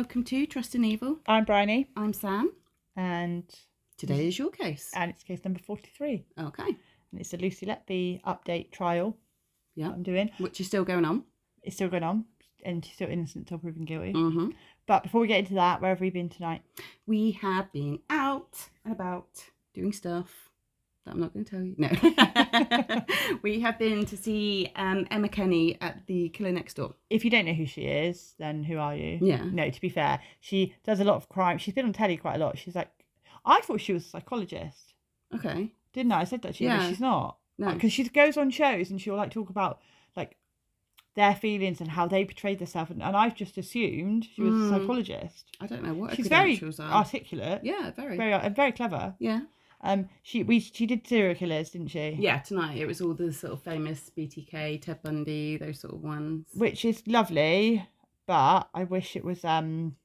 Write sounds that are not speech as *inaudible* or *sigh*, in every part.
Welcome to Trust and Evil. I'm Bryony, I'm Sam. and Today is your case. and it's case number forty-three, Okay. and it's a Lucy Letby update trial. Yeah. I'm doing. Which is still going on. It's still going on, and she's still innocent until proven guilty. Mm-hmm. But before we get into that, where have we been tonight? We have been out and about doing stuff that I'm not going to tell you. No. *laughs* we have been to see um, Emma Kenny at the Killer Next Door. If you don't know who she is, then who are you? Yeah. No, to be fair, she does a lot of crime. She's been on telly quite a lot. She's like, I thought she was a psychologist, Okay. didn't I? I said that to you, but Yeah. she's not. No. because she goes on shows and she'll like talk about like their feelings and how they portrayed themselves and, and i've just assumed she was a Mm. psychologist I don't know what she's very articulate yeah, very. very uh, very clever Yeah. Um she we she did serial killers didn't she Yeah, tonight it was all the sort of famous BTK, Ted Bundy, those sort of ones. which is lovely but i wish it was um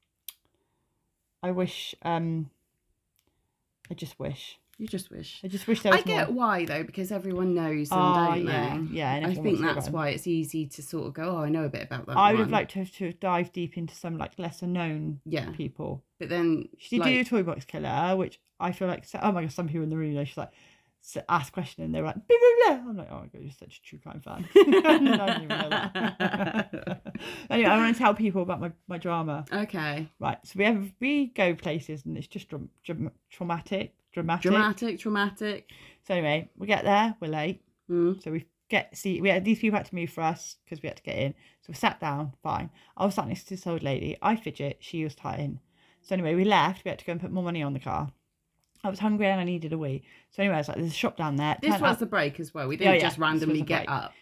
i wish um i just wish You just wish. i just wish there was I get more why though, because everyone knows them, Oh, ah, don't yeah, they? yeah, and I think wants to hear that's why it's easy to sort of go, oh, I know a bit about that. i would have one." liked to, to dive deep into some like lesser known yeah, people but then She did like, do a toy box killer, which I feel like oh my god, some people in the room, you know, she's like ask question and they're like blah, blah, blah. I'm like, oh my god, you're such a true crime fan. *laughs* I didn't even know that. anyway, I want to tell people about my, my drama. okay, Right, so we have we go places and it's just traumatic, dramatic. dramatic, traumatic. So anyway, we get there, we're late, Mm. so we get see we had these people had to move for us because we had to get in. So we sat down, fine. I was sat next to this old lady. I fidget, she was tying. So anyway, we left. We had to go and put more money on the car. I was hungry and I needed a wee. So anyway, I was like, "There's a shop down there." This was out- the break as well. We didn't yeah, just randomly get break. up.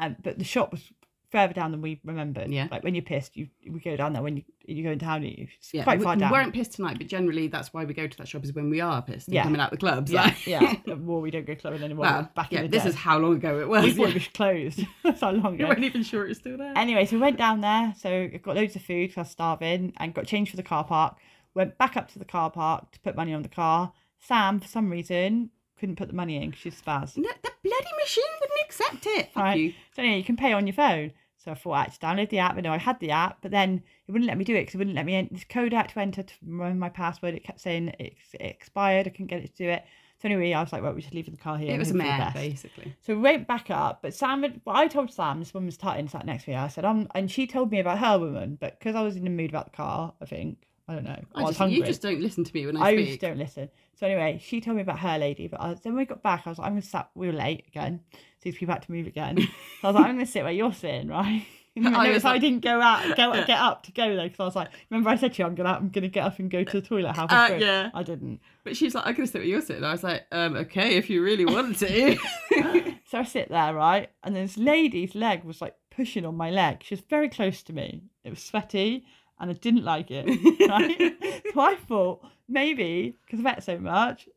um, but the shop was further down than we remembered. Yeah. Like when you're pissed, you we go down there when you you go in town. You it's Yeah, quite we, far down. we weren't pissed tonight, but generally that's why we go to that shop is when we are pissed. Yeah. coming out the clubs. yeah, like- yeah. *laughs* Well, we don't go clubbing anymore. well, back yeah, in the this day. is how long ago it *laughs* was. we Yeah. it was closed. *laughs* That's how long We ago. weren't even sure it was still there. Anyway, so we went down there. So got loads of food because I was starving and got changed for the car park. Went back up to the car park to put money on the car. Sam, for some reason, couldn't put the money in because she's spaz. No, the bloody machine wouldn't accept it. Fuck Right. you. So anyway, you can pay on your phone. So I thought I had to download the app. I know I had the app, but then it wouldn't let me do it because it wouldn't let me enter this code I had to enter to my password. It kept saying it, it expired. I couldn't get it to do it. So anyway, I was like, well, we should leave the car here. It was a hope for the mare, best. basically. So we went back up, but Sam, had, well, I told Sam, this woman was tutting, sat next to me. I said, um, and she told me about her woman, but because I was in the mood about the car, I think, I don't know, I, I was just, hungry. you just don't listen to me when I, I speak. just don't listen. So anyway, she told me about her lady, but I, then when we got back, I was like, I'm gonna sat. We were late again, so these people had to move again. so I was like, I'm gonna sit where you're sitting, *laughs* right? *laughs* I I was I like- didn't go out, go Yeah. get up to go there because I was like, remember I said to you, I'm gonna, I'm gonna get up and go to the toilet halfway Uh, through. yeah. I didn't. But she's like, I'm going to sit where you're sitting. I was like, um, okay, if you really want to. *laughs* So I sit there, right? And this lady's leg was like pushing on my leg. She was very close to me. It was sweaty and I didn't like it. Right? so I thought maybe, because I've ate so much,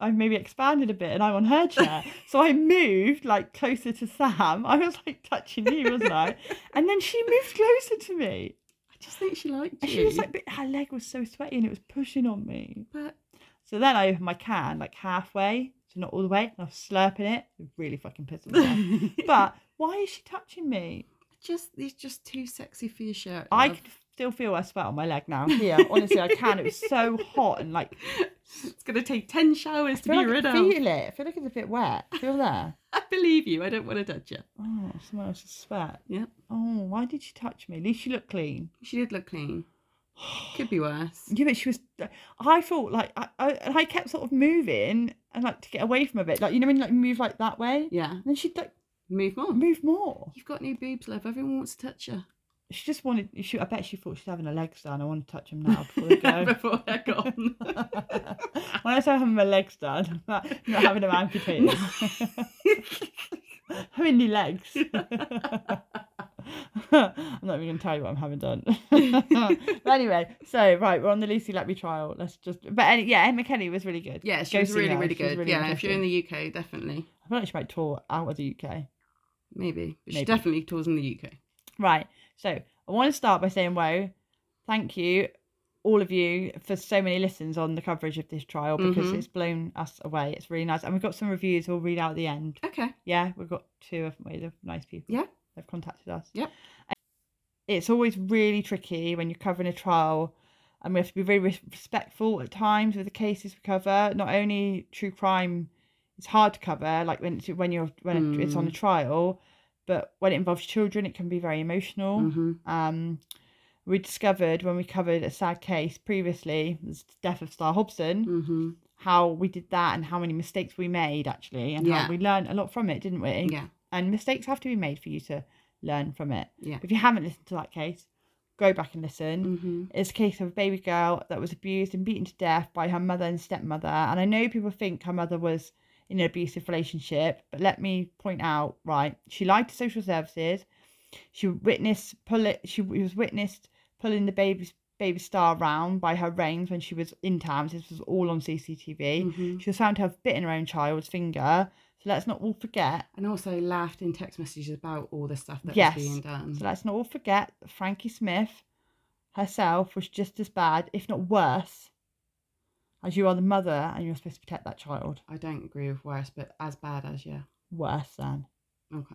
I've maybe expanded a bit and I'm on her chair. *laughs* so I moved like closer to Sam. *laughs* I was like touching you, wasn't I? And then she moved closer to me. I just think she liked And you. she was like, but her leg was so sweaty and it was pushing on me. but So then I opened my can like halfway, so not all the way, and I was slurping it. It really fucking pissed me off. *laughs* But why is she touching me? just it's just too sexy for your shirt. I love. could still feel her sweat on my leg now. Here, honestly, I can. It was so hot and like It's going to take 10 showers to be like rid I of. feel it. I feel like it's a bit wet. Feel there. *laughs* I believe you. I don't want to touch you. Oh, someone else's sweat. Yep. Oh, why did she touch me? At least she looked clean. She did look clean. *sighs* Could be worse. Yeah, but she was. I thought like I, I, I kept sort of moving and like to get away from a bit, like you know when you like move like that way. Yeah. And then she'd like Move more. move more. You've got new boobs, love. Everyone wants to touch you. She just wanted. She, I bet she thought she's having her legs done. I want to touch them now before they *laughs* go. Before they're *laughs* gone. when I say having my legs done, I'm not, I'm not having them amputated. *laughs* having new legs. I'm not even going to tell you what I'm having done. but anyway, so right, we're on the Lucy Letby trial. Let's just. But any, yeah, Emma Kenny was really good. yeah, she Go was really, her. really She good. really yeah, if you're in the UK, definitely. I feel like she might tour out of the UK. Maybe. But she definitely tours in the UK. Right. So I want to start by saying, whoa, thank you, all of you, for so many listens on the coverage of this trial because Mhm. it's blown us away. It's really nice. And we've got some reviews we'll read out at the end. Okay. Yeah, we've got two of ways of nice people. Yeah. They've contacted us. Yep. it's always really tricky when you're covering a trial and we have to be very respectful at times with the cases we cover not only true crime it's hard to cover like when it's, when you're when it's on a Mm. trial but when it involves children it can be very emotional. Hmm um we discovered when we covered a sad case previously the death of star hobson hmm how we did that and how many mistakes we made actually and Yeah. how we learned a lot from it didn't we? Yeah. and mistakes have to be made for you to learn from it. Yeah. if you haven't listened to that case go back and listen. Hmm it's a case of a baby girl that was abused and beaten to death by her mother and stepmother and i know people think her mother was in an abusive relationship but let me point out right she lied to social services. She witnessed pull it she was witnessed pulling the baby baby star around by her reins when she was in town. This was all on cctv hmm she was found to have bitten her own child's finger. So let's not all forget And also laughed in text messages about all the stuff that Yes. was being done. So let's not all forget that Frankie Smith herself was just as bad, if not worse, as you are the mother and you're supposed to protect that child. I don't agree with worse, but as bad as yeah. Worse than. Okay.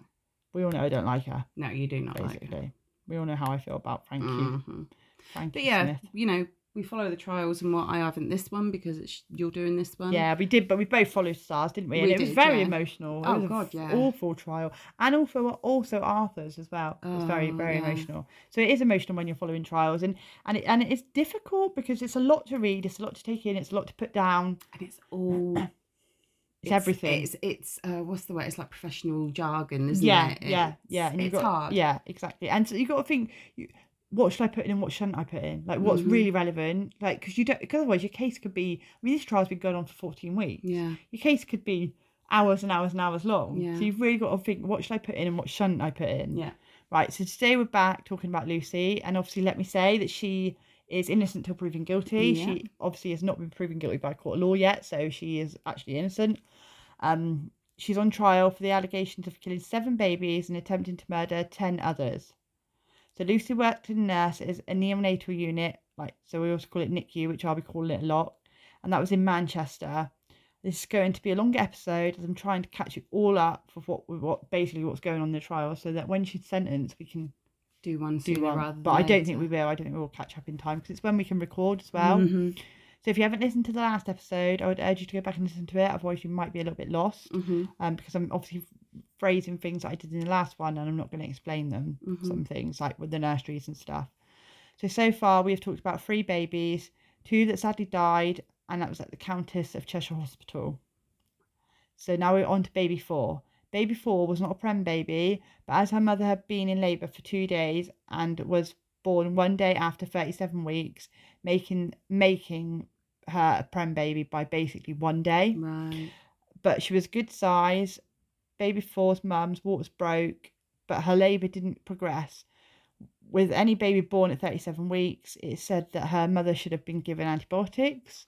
We all know I don't like her, No, you do not basically. like her. We all know how I feel about Frankie. Mhm. Frankie But yeah, Smith. you know, we follow the trials and what I haven't this one because it's you're doing this one. Yeah, we did, but we both followed stars, didn't we? And We it was did, very yeah. emotional. It Oh, was God, yeah. Awful trial, and also also Arthur's as well. It was very Oh, very yeah. emotional. So it is emotional when you're following trials, and and it, and it's difficult because it's a lot to read, it's a lot to take in, it's a lot to put down. and it's all. *clears throat* It's everything. It's it's uh, what's the word? It's like professional jargon, isn't yeah, it? yeah, It's- yeah. And you it's got hard. yeah, exactly. And so you got to think, you, what should I put in and what shouldn't I put in? Like what's Mhm. really relevant? Like because you don't because otherwise your case could be. I mean, this trial's been going on for fourteen weeks. Yeah. Your case could be hours and hours and hours long. Yeah. So you've really got to think, what should I put in and what shouldn't I put in? Yeah. Right. So today we're back talking about Lucy, and obviously let me say that she is innocent till proven guilty. Yeah. She obviously has not been proven guilty by court of law yet, so she is actually innocent. Um, she's on trial for the allegations of killing seven babies and attempting to murder ten others. So Lucy worked as a nurse at a neonatal unit, like so we also call it NICU, which I'll be calling it a lot, and that was in Manchester. This is going to be a longer episode as I'm trying to catch it all up for what what basically what's going on in the trial, so that when she's sentenced, we can Do one do one. But I don't think we will. I don't think we will catch up in time because it's when we can record as well. Mhm, So if you haven't listened to the last episode, I would urge you to go back and listen to it. Otherwise, you might be a little bit lost. mhm, Um, because I'm obviously phrasing things that I did in the last one, and I'm not going to explain them. Mhm. Some things like with the nurseries and stuff. So so far we have talked about three babies, two that sadly died, and that was at the Countess of Chester Hospital. So now we're on to baby four. Baby four was not a prem baby, but as her mother had been in labour for two days and was born one day after 37 weeks, making making her a prem baby by basically one day. Right. But she was good size. Baby four's mum's waters broke, but her labour didn't progress. With any baby born at 37 weeks, it said that her mother should have been given antibiotics,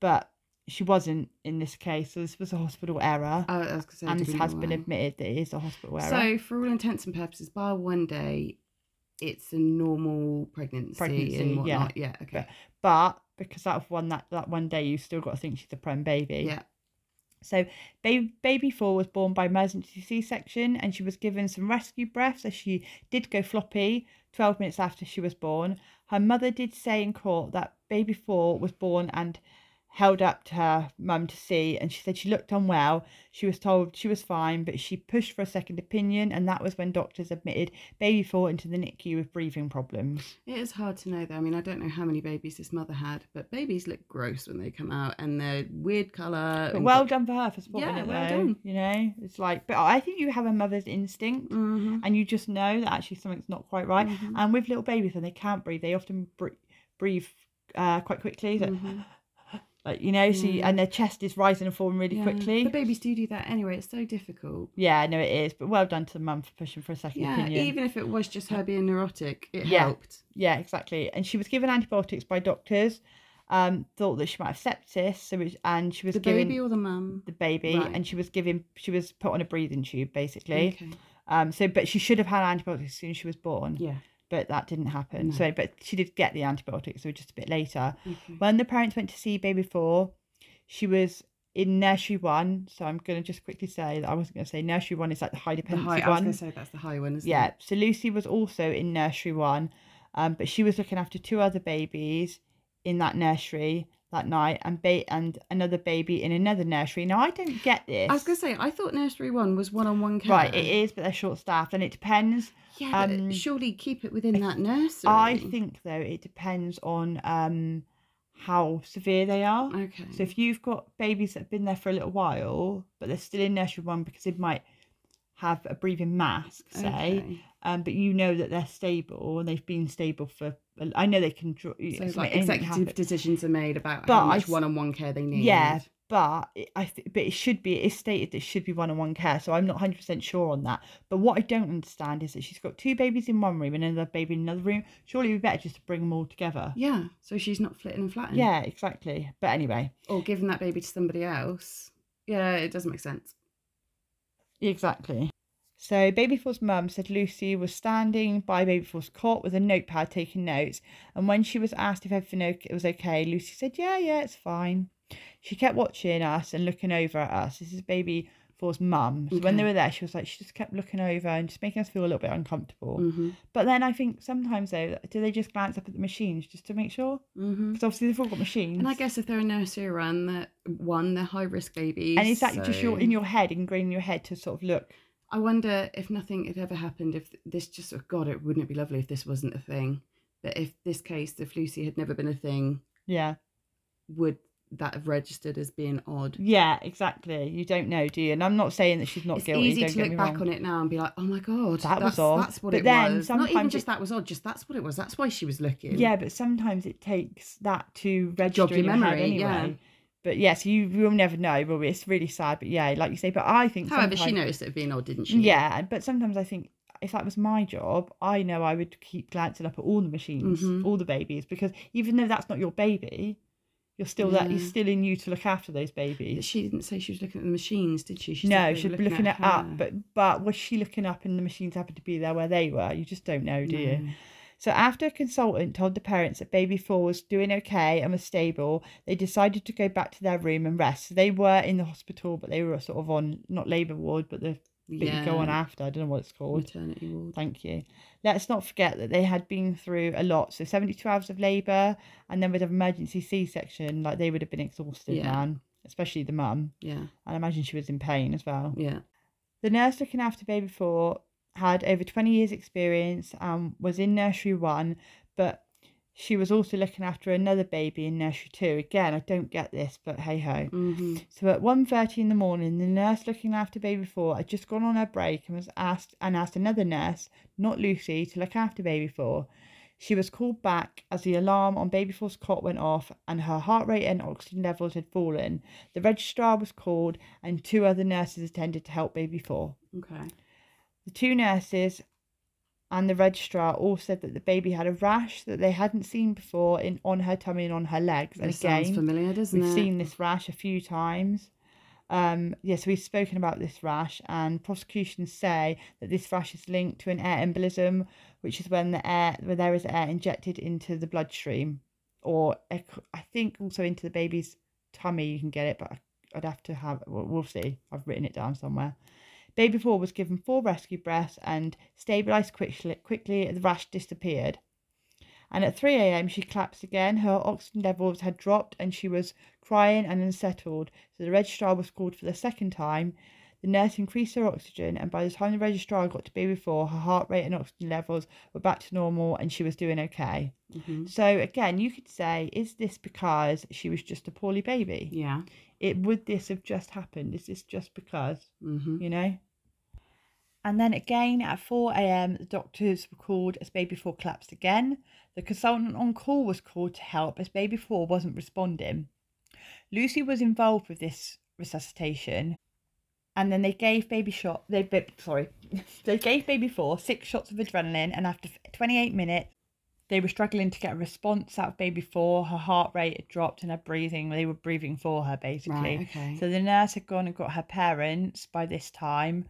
but she wasn't in this case. So this was a hospital error, oh, gonna say, and this has been admitted that it is a hospital error. So, for all intents and purposes, by one day, it's a normal pregnancy, Pregnancy, and yeah. whatnot. Yeah. Okay. but because out of one that, that one day, you've still got to think she's a prem baby. Yeah. So baby baby four was born by emergency C section and she was given some rescue breaths as she did go floppy 12 minutes after she was born. Her mother did say in court that baby four was born and held up to her mum to see and she said she looked unwell. She was told she was fine but she pushed for a second opinion and that was when doctors admitted baby four into the NICU with breathing problems. It is hard to know, though. I mean, I don't know how many babies this mother had, but babies look gross when they come out, and they're weird colour. But well done for her for spotting Yeah, it well though. done. You know, it's like, but I think you have a mother's instinct hmm and you just know that actually something's not quite right. Mhm. And with little babies, when they can't breathe, they often br- breathe uh, quite quickly. So, Mhm. Like you know, so you, and their chest is rising and falling really Yeah. quickly. But babies do do that anyway. It's so difficult. Yeah, no, it is. But well done to the mum for pushing for a second Yeah, opinion. even if it was just her being neurotic, it Yeah. helped. Yeah, exactly. And she was given antibiotics by doctors. Um, thought that she might have sepsis. So it, and she was The given baby or the mum? the baby, Right. and she was given she was put on a breathing tube basically. Okay. Um, so but she should have had antibiotics as soon as she was born. Yeah. But that didn't happen. No. So, but she did get the antibiotics, so just a bit later. Okay. When the parents went to see baby four, she was in nursery one. So I'm going to just quickly say that I wasn't going to say nursery one is like the high The dependency high, I was one. going to say that's the high one, isn't Yeah, it? so Lucy was also in nursery one, um, but she was looking after two other babies in that nursery that night, and ba- and another baby in another nursery. Now I don't get this. I was going to say, I thought nursery one was one on one care. right, it is, but they're short staffed, and it depends. Yeah, but um, surely keep it within that nursery. I think though it depends on um how severe they are. Okay. So if you've got babies that have been there for a little while, but they're still in nursery one because it might have a breathing mask, say, Okay. um, but you know that they're stable and they've been stable for. I know they can. draw- So it's like executive decisions are made about But how much one-on-one care they need. Yeah, but it, I th- but it should be. It's stated that it should be one-on-one care, so I'm not 100 percent sure on that. But what I don't understand is that she's got two babies in one room and another baby in another room. Surely it'd be better just to bring them all together. Yeah. So she's not flitting and flattening. Yeah, exactly. But anyway, Or giving that baby to somebody else. Yeah, it doesn't make sense. Exactly. So Baby Four's mum said Lucy was standing by Baby Four's cot with a notepad taking notes, and when she was asked if everything was okay, Lucy said, "Yeah, yeah, it's fine." She kept watching us and looking over at us. This is Baby Four's mum. So when they were there, she was like, she just kept looking over and just making us feel a little bit uncomfortable. Mm-hmm. But then I think sometimes though, do they just glance up at the machines just to make sure? Mm-hmm. Because obviously they've all got machines. And I guess if they're a nursery run, that one, they're high risk babies. and is that just your in your head, ingrained in your head to sort of look? I wonder if nothing had ever happened, if this just, oh God, it wouldn't it be lovely if this wasn't a thing? That if this case, if Lucy had never been a thing, Yeah. would that have registered as being odd? Yeah, exactly. You don't know, do you? And I'm not saying that she's not it's guilty. easy don't to look back wrong. on it now and be like, oh my God, That was odd. That's what But it then was. Not even sometimes just it- that was odd, just that's what it was. That's why she was looking. Yeah, but sometimes it takes that to register your in your head memory, anyway. yeah. But yes, you will never know, will we? It's really sad, but yeah, like you say. But I think However, she noticed it being odd, didn't she? Yeah, but sometimes I think if that was my job, I know I would keep glancing up at all the machines, Mhm. all the babies, because even though that's not your baby, you're still that. It's Yeah. still in you to look after those But babies. she didn't say she was looking at the machines, did she? she no, she was be looking it up, but but was she looking up and the machines happened to be there where they were? You just don't know, do you? So after a consultant told the parents that baby four was doing okay and was stable, they decided to go back to their room and rest. So they were in the hospital, but they were sort of on not labour ward, but the bit you go on Yeah. after. I don't know what it's called. maternity ward. Thank you. Let's not forget that they had been through a lot. So 72 hours of labour and then with an emergency C section, like they would have been exhausted, Yeah. man. Especially the mum. Yeah, And I imagine she was in pain as well. yeah. The nurse looking after baby four had over 20 years' experience and was in nursery one, but she was also looking after another baby in nursery two. Again, I don't get this, but hey ho. hmm So at 1.30 in the morning, the nurse looking after baby four had just gone on her break and was asked and asked another nurse, not Lucy, to look after baby four. She was called back as the alarm on baby four's cot went off and her heart rate and oxygen levels had fallen. The registrar was called and two other nurses attended to help baby four. Okay. The two nurses and the registrar all said that the baby had a rash that they hadn't seen before in on her tummy and on her legs. And This sounds again, familiar, doesn't we've it? seen this rash a few times. Um, yes, we've spoken about this rash, and prosecutions say that this rash is linked to an air embolism, which is when the air, where there is air injected into the bloodstream, or I think also into the baby's tummy. You can get it, but I'd have to have. We'll, we'll see. I've written it down somewhere. Baby four was given four rescue breaths and stabilised quickly. Quickly, the rash disappeared. And at 3 a.m., she collapsed again. Her oxygen levels had dropped and she was crying and unsettled. So the registrar was called for the second time. The nurse increased her oxygen, and by the time the registrar got to baby four, her heart rate and oxygen levels were back to normal and she was doing okay. Mhm. So, again, you could say, is this because she was just a poorly baby? Yeah. It Would this have just happened? Is this just because? hmm you know. And then again at 4 a.m., the doctors were called as baby four collapsed again. The consultant on call was called to help as baby four wasn't responding. Lucy was involved with this resuscitation, and then they gave baby shot. They sorry, *laughs* they gave baby four six shots of adrenaline, and after 28 minutes, they were struggling to get a response out of baby four. Her heart rate had dropped, and her breathing. They were breathing for her basically. Right. Okay. So the nurse had gone and got her parents by this time.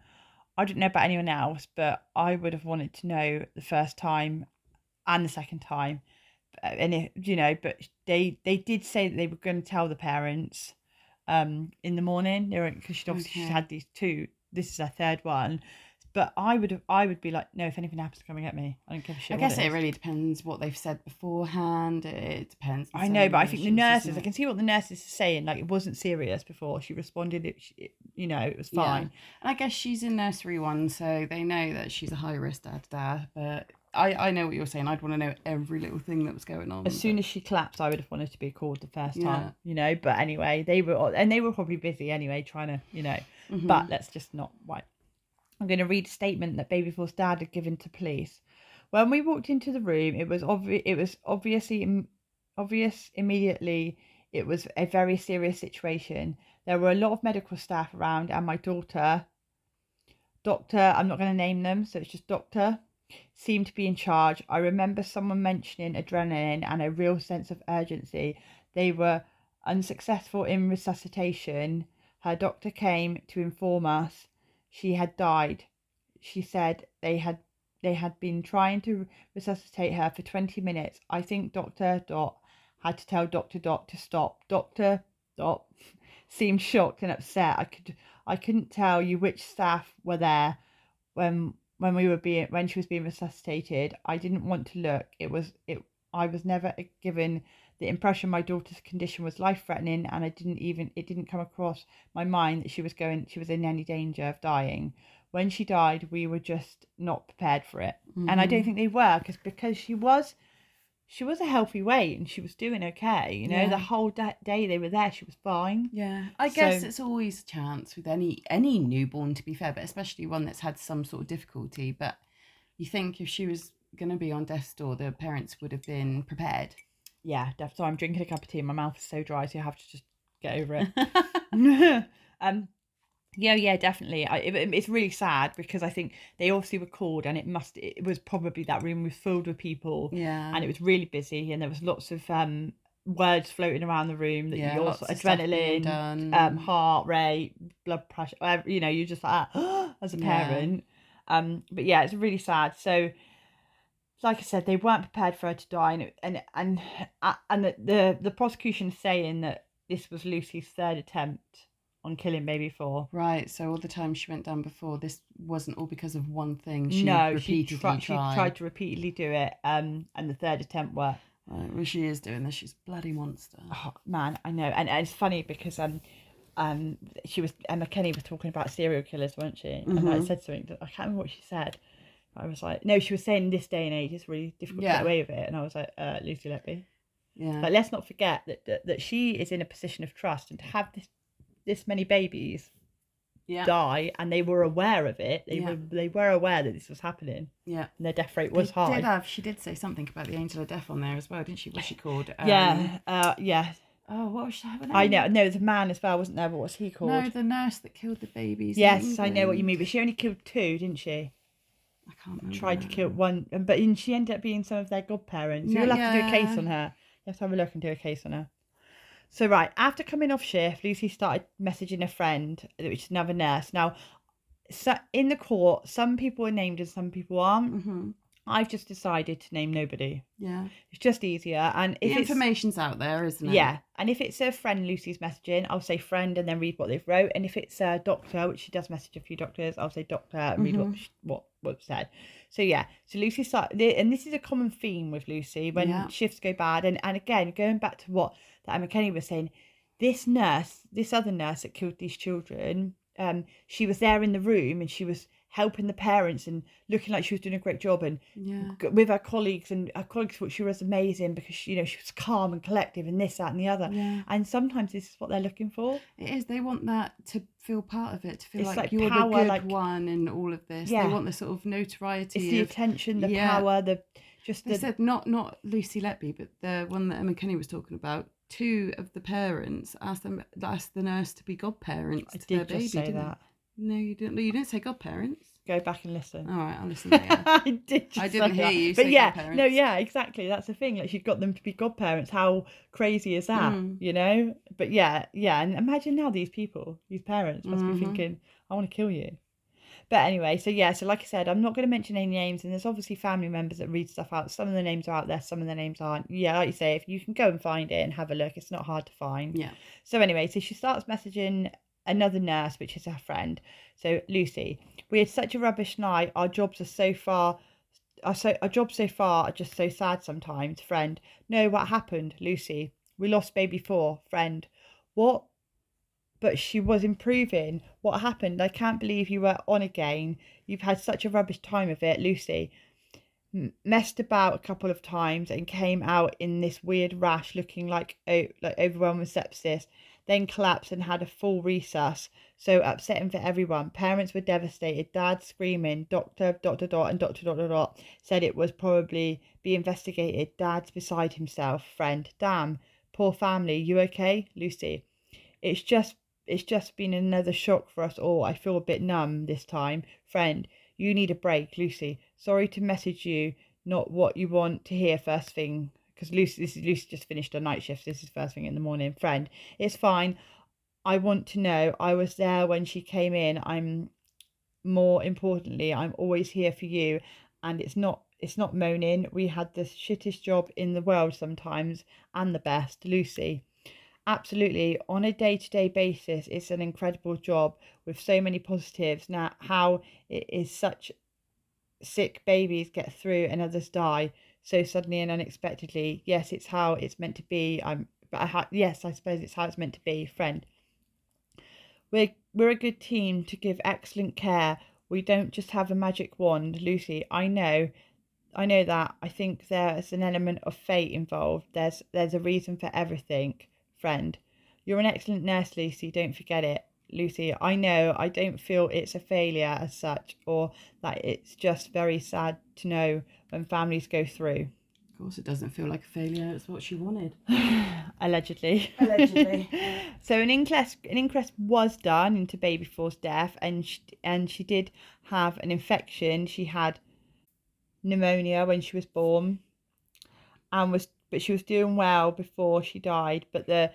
I don't know about anyone else, but I would have wanted to know the first time and the second time. Uh, And it, you know, but they they did say that they were going to tell the parents. um in the morning. They were because she'd obviously Okay. had these two. This is her third one. But I would I would be like, no, if anything happens, come and get me. I don't give a shit. I guess it it is." really depends what they've said beforehand. It depends. I know, but I think the nurses, I can see what the nurses are saying. Like, it wasn't serious before. She responded, it, she- you know, it was Yeah. fine. And I guess she's in nursery one, so they know that she's a high risk da da. But I, I know what you're saying. I'd want to know every little thing that was going on. As soon as she collapsed, I would have wanted to be called the first Yeah. time, you know. But anyway, they were, and they were probably busy anyway, trying to, you know. Mhm. But let's just not. Right. I'm going to read a statement that baby Babyfall's dad had given to police. When we walked into the room, it was obvious. It was obviously obvious immediately. It was a very serious situation. There were a lot of medical staff around, and my daughter, doctor, I'm not going to name them, so it's just doctor, seemed to be in charge. I remember someone mentioning adrenaline and a real sense of urgency. They were unsuccessful in resuscitation. Her doctor came to inform us she had died. She said they had they had been trying to resuscitate her for 20 minutes. I think Dr. Dot had to tell Dr. Dot to stop. Dr. Dot *laughs* seemed shocked and upset. I could I couldn't tell you which staff were there when when we were being when she was being resuscitated. I didn't want to look. It was it I was never given the impression my daughter's condition was life threatening and I didn't even it didn't come across my mind that she was going she was in any danger of dying. When she died, we were just not prepared for it. And I don't Mhm. think they were because because she was she was a healthy weight and she was doing okay. You know, Yeah. the whole da- day they were there, she was fine. Yeah, I guess it's always a chance with any any newborn to be fair, but especially one that's had some sort of difficulty. But you think if she was going to be on death's door, the parents would have been prepared. Yeah, def- so I'm drinking a cup of tea. My mouth is so dry, so you have to just get over it. *laughs* *laughs* um, yeah, yeah, definitely. I, it, it's really sad because I think they obviously were called, and it must. It was probably that room was filled with people, yeah, and it was really busy, and there was lots of um words floating around the room that yeah, you also of stuff being adrenaline, um, heart rate, blood pressure. You know, you're just like *gasps* as a Yeah. parent. Um, but yeah, it's really sad. So, like I said, they weren't prepared for her to die, and and and uh, and the the, the prosecution saying that this was Lucy's third attempt on killing baby four. right. So all the time she went down before, this wasn't all because of one thing. She no, she, tri- she tried. tried to repeatedly do it, um, and the third attempt worked. Right, well, she is doing this. She's a bloody monster. Oh man, I know, and, and it's funny because um, um, she was Emma Kenny was talking about serial killers, weren't she? And I Mhm. said something. that- I can't remember what she said. I was like, no, she was saying this day and age it's really difficult to get away with it, and I was like, uh, Lucy Letby. Yeah. But let's not forget that, that that she is in a position of trust, and to have this this many babies yeah. die, and they were aware of it. They Yeah. were they were aware that this was happening, Yeah. and their death rate was They high. Did have, she did say something about the angel of death on there as well, didn't she? What's she called? yeah, uh, yeah. Um, oh, what was name? I know. No, there's a man as well, wasn't there? What was he called? No, the nurse that killed the babies. Yes, I know what you mean, but she only killed two, didn't she? I can't remember. Tried to kill one, but in, she ended up being some of their godparents. No, You'll have to do a case on her. You have to have a look and do a case on her. So right after coming off shift, Lucy started messaging a friend, which is another nurse. Now, so in the court, some people are named and some people aren't. Mhm. I've just decided to name nobody. Yeah. It's just easier, and if the it's information's out there, isn't it? yeah, and if it's a friend Lucy's messaging, I'll say friend and then read what they've wrote. And if it's a doctor, which she does message a few doctors, I'll say doctor and read what Mhm. sh- what what said. So yeah, so Lucy started, and this is a common theme with Lucy when Yeah. shifts go bad. And and again, going back to what that Emma Kenny was saying, this nurse, this other nurse that killed these children, um, she was there in the room and she was helping the parents and looking like she was doing a great job and Yeah. with her colleagues and her colleagues thought she was amazing because she, you know she was calm and collective and this that and the other Yeah. and sometimes this is what they're looking for It is. They want that to feel part of it, to feel like, like you're power, the good like- one in all of this. Yeah. They want the sort of notoriety. it's the of, attention the yeah. power the just They the said not not Lucy Letby, but the one that Emma Kenny was talking about. Two of the parents asked them asked the nurse to be godparents i to their baby. say didn't they? that No, you didn't. No, you didn't say godparents. Go back and listen All right, I'll listen later. *laughs* I did. Just I didn't hear that. you but yeah, no, yeah, exactly. That's the thing. Like she'd got them to be godparents. How crazy is that? Mm. You know. But yeah, yeah. And imagine now these people, these parents, must Mhm. be thinking, "I want to kill you." But anyway, so yeah, so like I said, I'm not going to mention any names, and there's obviously family members that read stuff out. Some of the names are out there, some of the names aren't. Yeah, like you say, if you can go and find it and have a look, it's not hard to find. Yeah. So anyway, so she starts messaging another nurse, which is her friend. So Lucy, we had such a rubbish night. Our jobs are so far. Our, so, our jobs so far are just so sad sometimes. Friend, no, what happened? Lucy, we lost baby four. Friend, what? But she was improving. What happened? I can't believe you were on again. You've had such a rubbish time of it, Lucy. Messed about a couple of times and came out in this weird rash, looking like like overwhelmed with sepsis then collapsed and had a full resus. So upsetting for everyone. Parents were devastated. Dad screaming. Doctor, doctor, dot, and doctor, doctor, dot said it was probably be investigated. Dad's beside himself. Friend, damn, poor family. You okay, Lucy? It's just, it's just been another shock for us all. I feel a bit numb this time. Friend, you need a break, Lucy. Sorry to message you. Not what you want to hear first thing because Lucy, this is Lucy just finished her night shift. This is first thing in the morning. Friend, it's fine. I want to know. I was there when she came in. I'm more importantly, I'm always here for you, and it's not it's not moaning. We had the shittest job in the world sometimes, and the best, Lucy. Absolutely, on a day to day basis, it's an incredible job with so many positives. Now, how it is such sick babies get through and others die so suddenly and unexpectedly. Yes, it's how it's meant to be. I'm, but I ha- yes, I suppose it's how it's meant to be. Friend, we're we're a good team to give excellent care. We don't just have a magic wand, Lucy. I know, I know that. I think there's an element of fate involved. There's there's a reason for everything, friend. You're an excellent nurse, Lucy. Don't forget it. Lucy, I know I don't feel it's a failure as such, or that it's just very sad to know when families go through. Of course, it doesn't feel like a failure. It's what she wanted. *sighs* Allegedly. Allegedly. *laughs* so an inquest, an inquest was done into baby four's death, and she, and she did have an infection. She had pneumonia when she was born, and was but she was doing well before she died. But the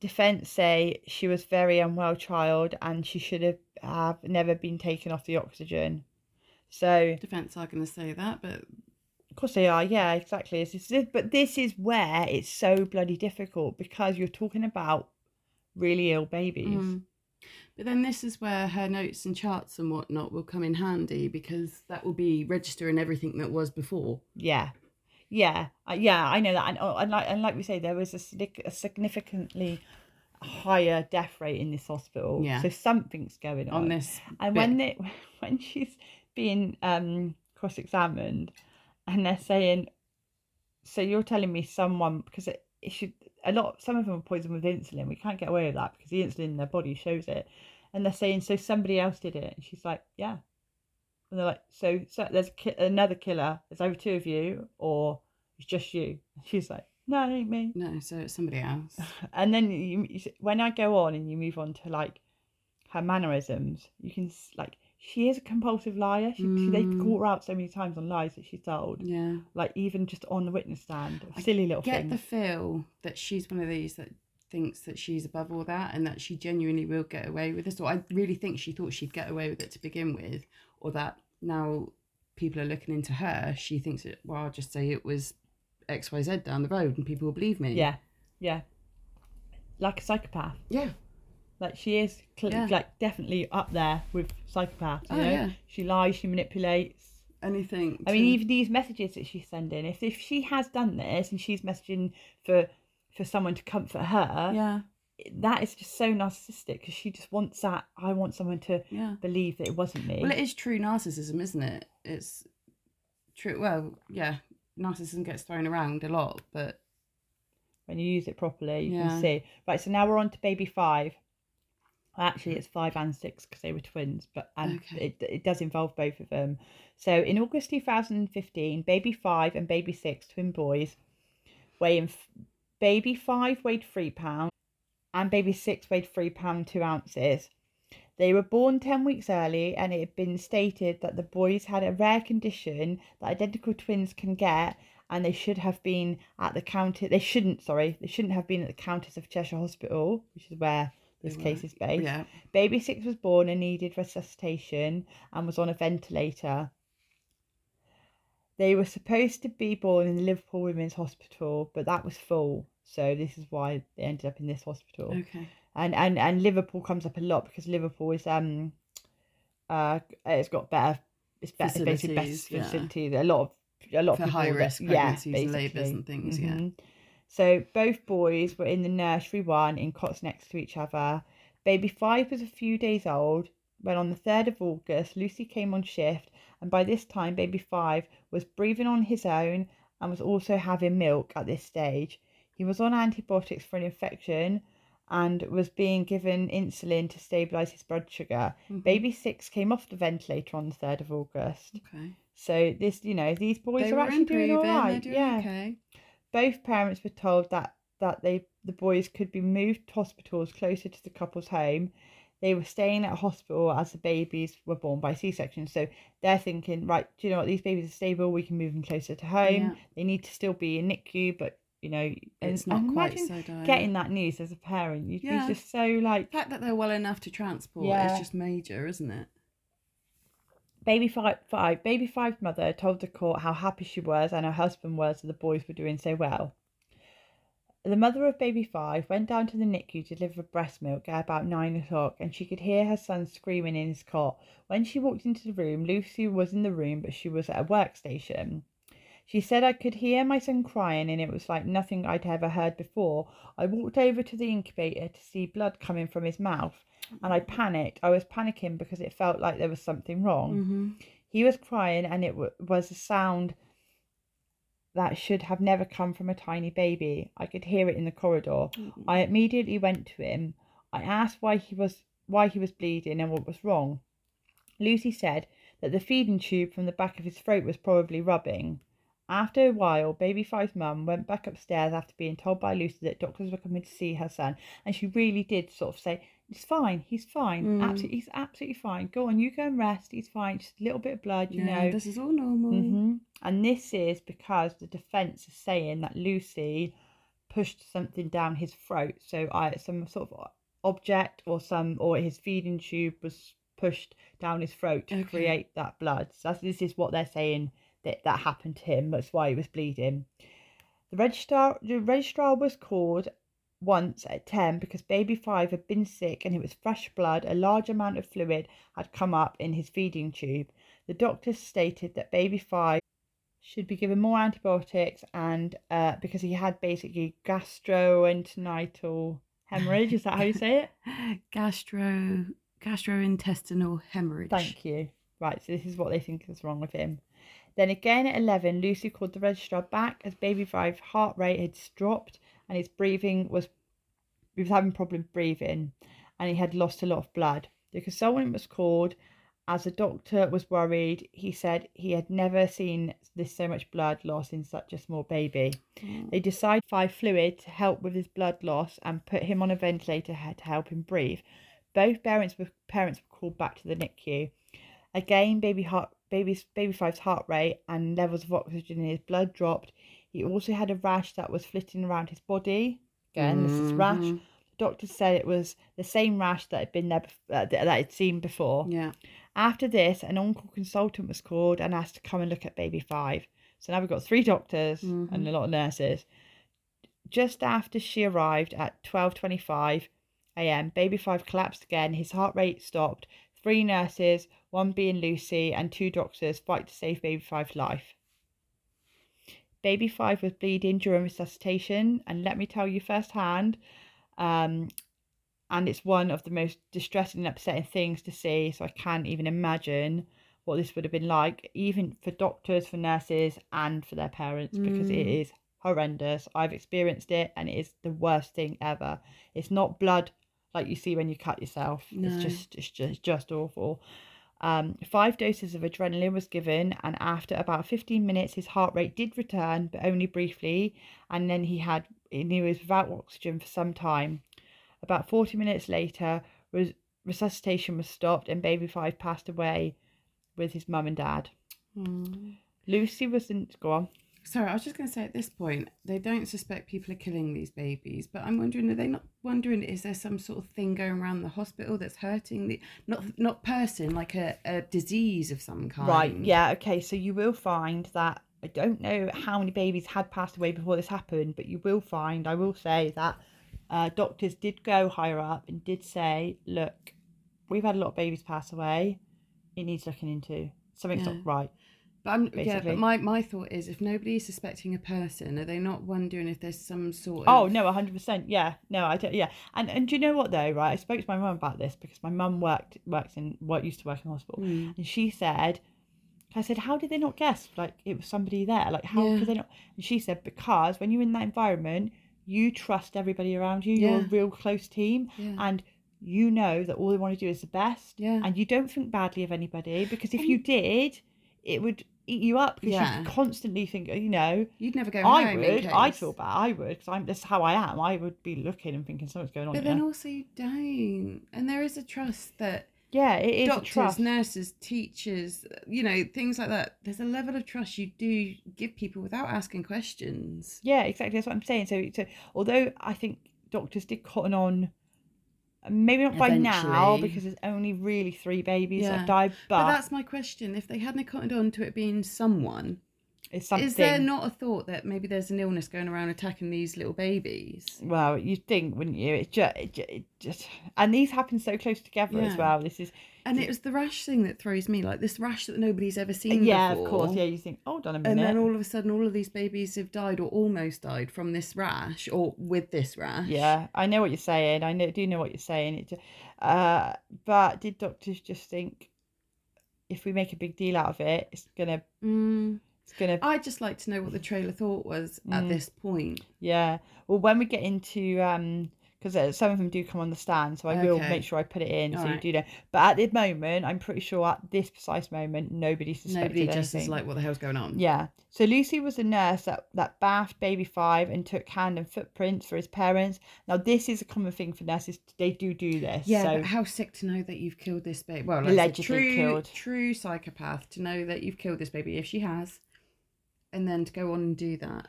defence say she was very unwell child, and she should have have never been taken off the oxygen. So Defence are going to say that, but of course they are, yeah, exactly. It's, it's, but this is where it's so bloody difficult because you're talking about really ill babies. Mm. But then this is where her notes and charts and whatnot will come in handy because that will be registering everything that was before. Yeah, yeah, uh, yeah. I know that, and, oh, and like and like we say, there was a, a significantly higher death rate in this hospital. Yeah. So something's going on. On this, and bit. when they *laughs* when she's being um cross-examined and they're saying so you're telling me someone because it, it should a lot some of them are poisoned with insulin we can't get away with that because the insulin in their body shows it and they're saying so somebody else did it and she's like yeah and they're like so, so there's ki- another killer there's over two of you or it's just you and she's like no it ain't me no, so it's somebody else. *laughs* and then you, you when i go on and you move on to like her mannerisms you can s- like she is a compulsive liar she, she they've Mm. caught her out so many times on lies that she's told Yeah. like even just on the witness stand I silly little Get things the feel that she's one of these that thinks that she's above all that and that she genuinely will get away with this. Or I really think she thought she'd get away with it to begin with, or that now people are looking into her, she thinks it. Well, I'll just say it was X Y Z down the road, and people will believe me. yeah yeah like a psychopath Yeah. like she is cl- Yeah. like definitely up there with psychopaths you Oh, know yeah. she lies she manipulates Anything. I mean, even these messages that she's sending, if if she has done this and she's messaging for for someone to comfort her, Yeah. That is just so narcissistic because she just wants that. I want someone to Yeah. believe that it wasn't me. Well, it is true narcissism, isn't it? It's true. Well, yeah, narcissism gets thrown around a lot, but when you use it properly, you Yeah. can see. Right, so now we're on to baby five. Actually, it's five and six because they were twins, but and Okay. it, it does involve both of them. So in August 2015, baby five and baby six, twin boys, weighing f- baby five weighed three pounds and baby six weighed three pound two ounces. They were born 10 weeks early, and it had been stated that the boys had a rare condition that identical twins can get, and they should have been at the county. They shouldn't, sorry, they shouldn't have been at the Countess of Chester Hospital, which is where this case is based. Yeah. Baby six was born and needed resuscitation and was on a ventilator. They were supposed to be born in the Liverpool Women's Hospital, but that was full. So this is why they ended up in this hospital. Okay. And and and Liverpool comes up a lot because Liverpool is um uh it's got better it's better basically Facilities, yeah. facilities. A lot of a lot For of high that- risk yeah, pregnancies and labours and things, yeah. Mhm. So both boys were in the nursery one in cots next to each other. Baby five was a few days old when on the 3rd of August Lucy came on shift and by this time baby five was breathing on his own and was also having milk at this stage. He was on antibiotics for an infection and was being given insulin to stabilise his blood sugar. Mhm. Baby six came off the ventilator on the 3rd of August. Okay. So this, you know, these boys They are actually doing all they're doing yeah Okay. both parents were told that that they the boys could be moved to hospitals closer to the couple's home. They were staying at a hospital as the babies were born by C-section. So they're thinking, right, do you know what? These babies are stable. We can move them closer to home. Yeah. They need to still be in NICU, but you know, and, It's not and quite so dire. getting that news as a parent. You'd Yeah. be just so like, The fact that they're well enough to transport Yeah. is just major, isn't it? Baby five, five, baby five's mother told the court how happy she was and her husband was that the boys were doing so well. The mother of baby five went down to the NICU to deliver breast milk at about nine o'clock, and she could hear her son screaming in his cot. When she walked into the room, Lucy was in the room, but she was at a workstation. She said, I could hear my son crying, and it was like nothing I'd ever heard before. I walked over to the incubator to see blood coming from his mouth, and I panicked. I was panicking because it felt like there was something wrong. Mm-hmm. He was crying, and it w- was a sound that should have never come from a tiny baby. I could hear it in the corridor. I immediately went to him. I asked why he was why he was bleeding and what was wrong. Lucy said that the feeding tube from the back of his throat was probably rubbing. After a while, baby five's mum went back upstairs after being told by Lucy that doctors were coming to see her son, and she really did sort of say, "It's fine, he's fine, Mm. absolutely, he's absolutely fine. Go on, you go and rest. He's fine. Just a little bit of blood, you yeah, know." this is all normal. hmm And this is because the defence is saying that Lucy pushed something down his throat. So I some sort of object or some or his feeding tube was pushed down his throat to Okay. create that blood. So that's, this is what they're saying that that happened to him. That's why he was bleeding. The registrar the registrar was called once at 10 because baby 5 had been sick and it was fresh blood a large amount of fluid had come up in his feeding tube the doctors stated that baby 5 should be given more antibiotics and uh, because he had basically gastrointestinal hemorrhage is that how you say it *laughs* Gastro gastrointestinal hemorrhage. thank you right so this is what they think is wrong with him then again at 11 lucy called the registrar back as baby 5 heart rate had dropped and his breathing was he was having problems breathing and he had lost a lot of blood the consultant was called as the doctor was worried he said he had never seen this so much blood loss in such a small baby Mm. they decided five fluid to help with his blood loss and put him on a ventilator to help him breathe. Both parents were parents were called back to the NICU. Again, baby heart baby's baby five's heart rate and levels of oxygen in his blood dropped. He also had a rash that was flitting around his body. Again, this is rash. Mhm. Doctors said it was the same rash that had been there uh, that I'd seen before. Yeah. After this, an on-call consultant was called and asked to come and look at baby five. So now we've got three doctors and Mhm. a lot of nurses. Just after she arrived at 12:25 a.m., baby five collapsed again. His heart rate stopped. Three nurses, one being Lucy, and two doctors fight to save baby five's life. Baby five was bleeding during resuscitation, and let me tell you firsthand, um, and it's one of the most distressing and upsetting things to see. So I can't even imagine what this would have been like, even for doctors, for nurses, and for their parents, because it Mm. horrendous. I've experienced it, and it is the worst thing ever. It's not blood like you see when you cut yourself. No. It's just, it's just, just awful. Um, five doses of adrenaline was given, and after about 15 minutes, his heart rate did return, but only briefly. And then he had, he was without oxygen for some time. About 40 minutes later, res- resuscitation was stopped, and baby five passed away with his mum and dad. Mm. Lucy was in, go on. Sorry, I was just going to say at this point, they don't suspect people are killing these babies, but I'm wondering, are they not wondering, is there some sort of thing going around the hospital that's hurting the not not person, like a, a disease of some kind? Right. Yeah. Okay. So you will find that I don't know how many babies had passed away before this happened, but you will find, I will say that uh, doctors did go higher up and did say, look, we've had a lot of babies pass away. It needs looking into. Something's Yeah. not right. But I'm, yeah, but my, my thought is if nobody's suspecting a person, are they not wondering if there's some sort of. Oh no, hundred percent. Yeah, no, I don't. Yeah, and and do you know what though? Right, I spoke to my mum about this because my mum worked works in what used to work in hospital, Mm. and she said, I said, how did they not guess like it was somebody there? Like how Yeah. could they not? And she said because when you're in that environment, you trust everybody around you. Yeah. You're a real close team, Yeah. and you know that all they want to do is the best. Yeah. and you don't think badly of anybody because if And- you did, it would eat you up because Yeah. you constantly think, uh, you know. You'd never go I would. I'd case. feel bad. I would because I'm. That's how I am. I would be looking and thinking something's going on But here. then also you don't. And there is a trust that yeah, it is doctors, trust. nurses, teachers, you know, things like that. There's a level of trust you do give people without asking questions. Yeah, exactly. That's what I'm saying. So, so although I think doctors did cotton on, maybe not by now because there's only really three babies that Yeah. have died, But, but, that's my question. If they hadn't cottoned on to it being someone, it's something. is there not a thought that maybe there's an illness going around attacking these little babies? Well, you'd think, wouldn't you? It just, it just, it just, and these happen so close together as well. This is, And it was the rash thing that throws me, like this rash that nobody's ever seen yeah, before. of course, yeah. You think, hold on a minute. And then all of a sudden, all of these babies have died or almost died from this rash or with this rash. Yeah, I know what you're saying. I know, do know what you're saying. It, ju- uh, but did doctors just think if we make a big deal out of it, it's gonna, Mm. it's gonna, I'd just like to know what the trailer thought was at Mm. this point. yeah. Well, when we get into, um, because some of them do come on the stand, so I will make sure I put it in so Alright. you do know. But at the moment, I'm pretty sure at this precise moment, nobody suspected Nobody just anything. is like, what the hell's going on? Yeah. So Lucy was a nurse that, that bathed baby five and took hand and footprints for his parents. Now this is a common thing for nurses. They do do this. Yeah, So but how sick to know that you've killed this baby. Well, like Allegedly true, killed. True psychopath to know that you've killed this baby if she has, and then to go on and do that.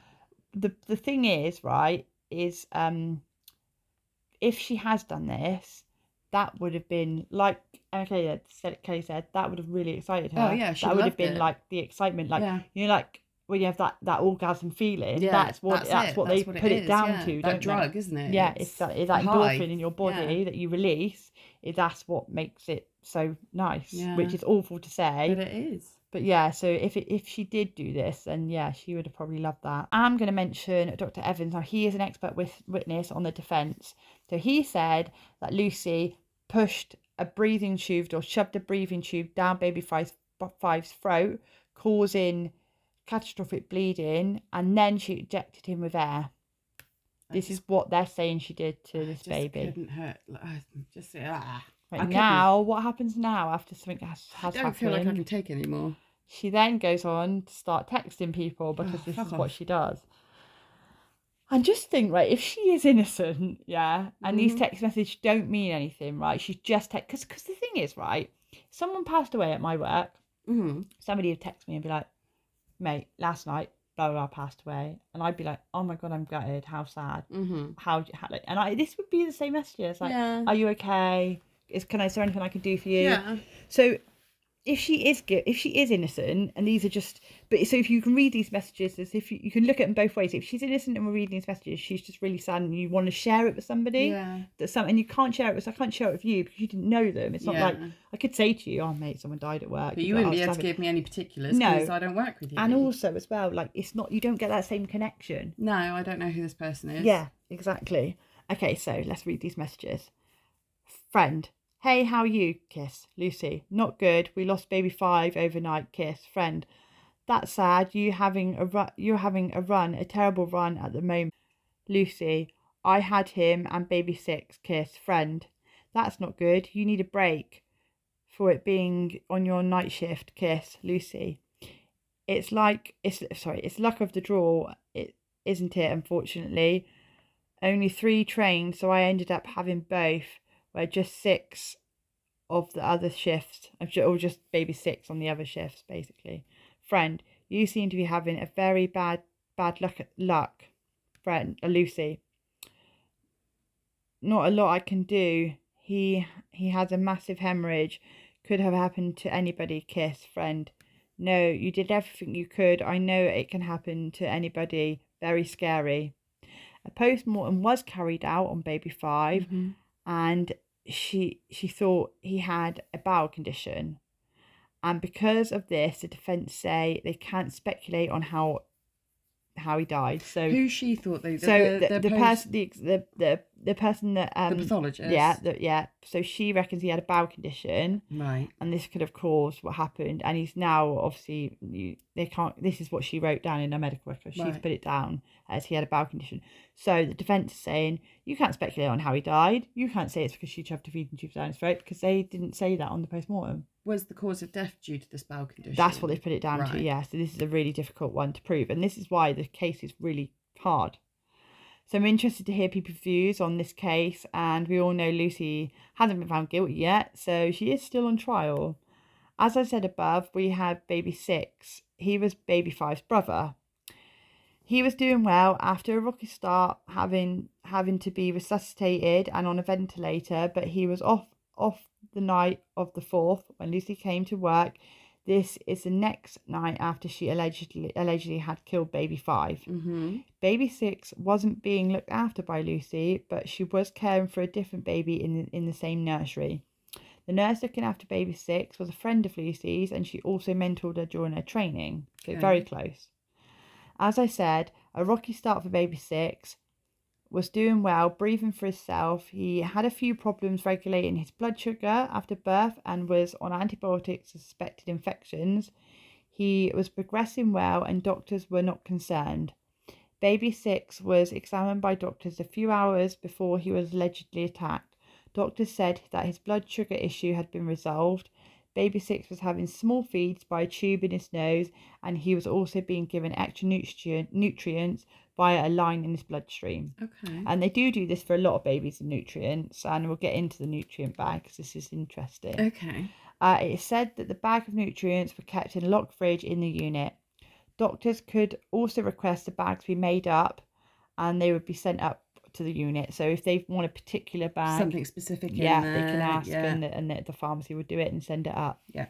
the the thing is, right, is um if she has done this, that would have been like okay, said Kelly said that would have really excited oh, her. Oh, yeah, she that would have been it. like the excitement, like yeah, you know, like when you have that that orgasm feeling. yeah, that's what that's, it, what that's they what put it down yeah. to. That don't they? drug, isn't it? yeah, it's that it's that endorphin in your body Yeah. that you release. Is that's what makes it so nice, which is awful to say. But it is. But yeah, so if it, if she did do this, then yeah, she would have probably loved that. I'm going to mention Dr. Evans. Now he is an expert with, witness on the defence. So he said that Lucy pushed a breathing tube or shoved a breathing tube down baby five's, five's throat, causing catastrophic bleeding, and then she injected him with air. I This just- is what they're saying she did to I *sighs* this just baby. Couldn't hurt. I *sighs* Just ah. I Right couldn't. now, what happens now after something has, I don't happened? feel like I can take anymore. She then goes on to start texting people because Oh, this is what she does. And just think, right, if she is innocent, yeah, and these Mhm. text messages don't mean anything, right? She's just text because because the thing is, right, someone passed away at my work. Mm-hmm. Somebody would text me and be like, "Mate, last night, blah blah, blah passed away," and I'd be like, "Oh my god, I'm gutted. How sad. Mm-hmm. How?" how like, and I this would be the same messages like, yeah. "Are you okay? Is can I? Is there anything I can do for you?" yeah. So if she is if she is innocent and these are just but so if you can read these messages as if you, you can look at them both ways if she's innocent and we're reading these messages she's just really sad and you want to share it with somebody Yeah. that some and you can't share it with I can't share it with you because you didn't know them it's not yeah. like I could say to you oh mate someone died at work But you wouldn't like, be "Oh, able to give me any particulars No. because I don't work with you. and also as well like it's not you don't get that same connection no, I don't know who this person is. Yeah, exactly. Okay, so let's read these messages. Friend, hey, how are you? Kiss. Lucy, not good. We lost baby five overnight. Kiss. Friend, that's sad. You having a run? You're having a run, a terrible run at the moment. Lucy, I had him and baby six. Kiss. Friend, that's not good. You need a break for it being on your night shift. Kiss. Lucy, it's like it's sorry. It's luck of the draw. It isn't it? Unfortunately only three trained, so I ended up having both, where just six of the other shifts, or just maybe six on the other shifts, basically. Friend, you seem to be having a very bad bad luck. Luck, friend uh, Lucy. Not a lot I can do. He he has a massive hemorrhage. Could have happened to anybody. Kiss, friend. No, you did everything you could. I know it can happen to anybody. Very scary. A post mortem was carried out on baby 5 Mhm. And she she thought he had a bowel condition. And because of this, the defence say they can't speculate on how how he died. So Who she thought they? so the, the, person the, the the the person that um the pathologist. yeah the, yeah. So she reckons he had a bowel condition. Right. and this could have caused what happened. And he's now obviously you, they can't this is what she wrote down in her medical record. She's Right. put it down as he had a bowel condition. So the defense is saying you can't speculate on how he died. You can't say it's because she shoved a feeding tube down his throat because they didn't say that on the post-mortem. Was the cause of death due to this bowel condition? that's what they put it down to yeah. So this is a really difficult one to prove. And this is why the case is really hard so i'm interested to hear people's views on this case and we all know lucy hasn't been found guilty yet so she is still on trial. As i said above we had baby six. He was baby five's brother. He was doing well after a rocky start having having to be resuscitated and on a ventilator but he was off off the night of the fourth when lucy came to work this is the next night after she allegedly allegedly had killed baby 5 Mm-hmm. Baby six wasn't being looked after by Lucy, but she was caring for a different baby in in the same nursery. The nurse looking after baby six was a friend of Lucy's, and she also mentored her during her training. So Okay. very close. As I said, a rocky start for baby six. Was doing well, breathing for himself. He had a few problems regulating his blood sugar after birth and was on antibiotics for suspected infections. He was progressing well, and doctors were not concerned. Baby Six was examined by doctors a few hours before he was allegedly attacked. Doctors said that his blood sugar issue had been resolved. Baby Six was having small feeds by a tube in his nose, and he was also being given extra nutrient, nutrients via a line in his bloodstream. Okay. And they do do this for a lot of babies and nutrients, and we'll get into the nutrient bag because this is interesting. okay. Uh, it is said that the bag of nutrients were kept in a locked fridge in the unit. Doctors could also request the bags be made up and they would be sent up to the unit. So if they want a particular bag, Something specific. yeah, in they can ask yeah. and, the, and the, the pharmacy would do it and send it up. Yeah.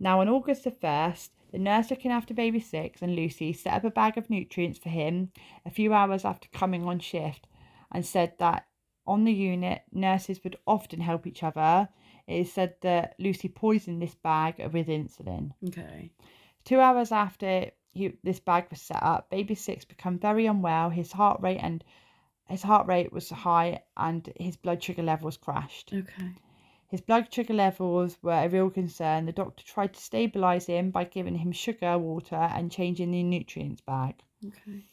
Now, on August the 1st, the nurse looking after baby six and Lucy set up a bag of nutrients for him a few hours after coming on shift and said that on the unit, nurses would often help each other. It is said that Lucy poisoned this bag with insulin. Okay. Two hours after he, this bag was set up, baby six became very unwell. His heart rate and his heart rate was high and his blood sugar levels crashed. Okay. His blood sugar levels were a real concern. The doctor tried to stabilize him by giving him sugar, water, and changing the nutrients bag. Okay.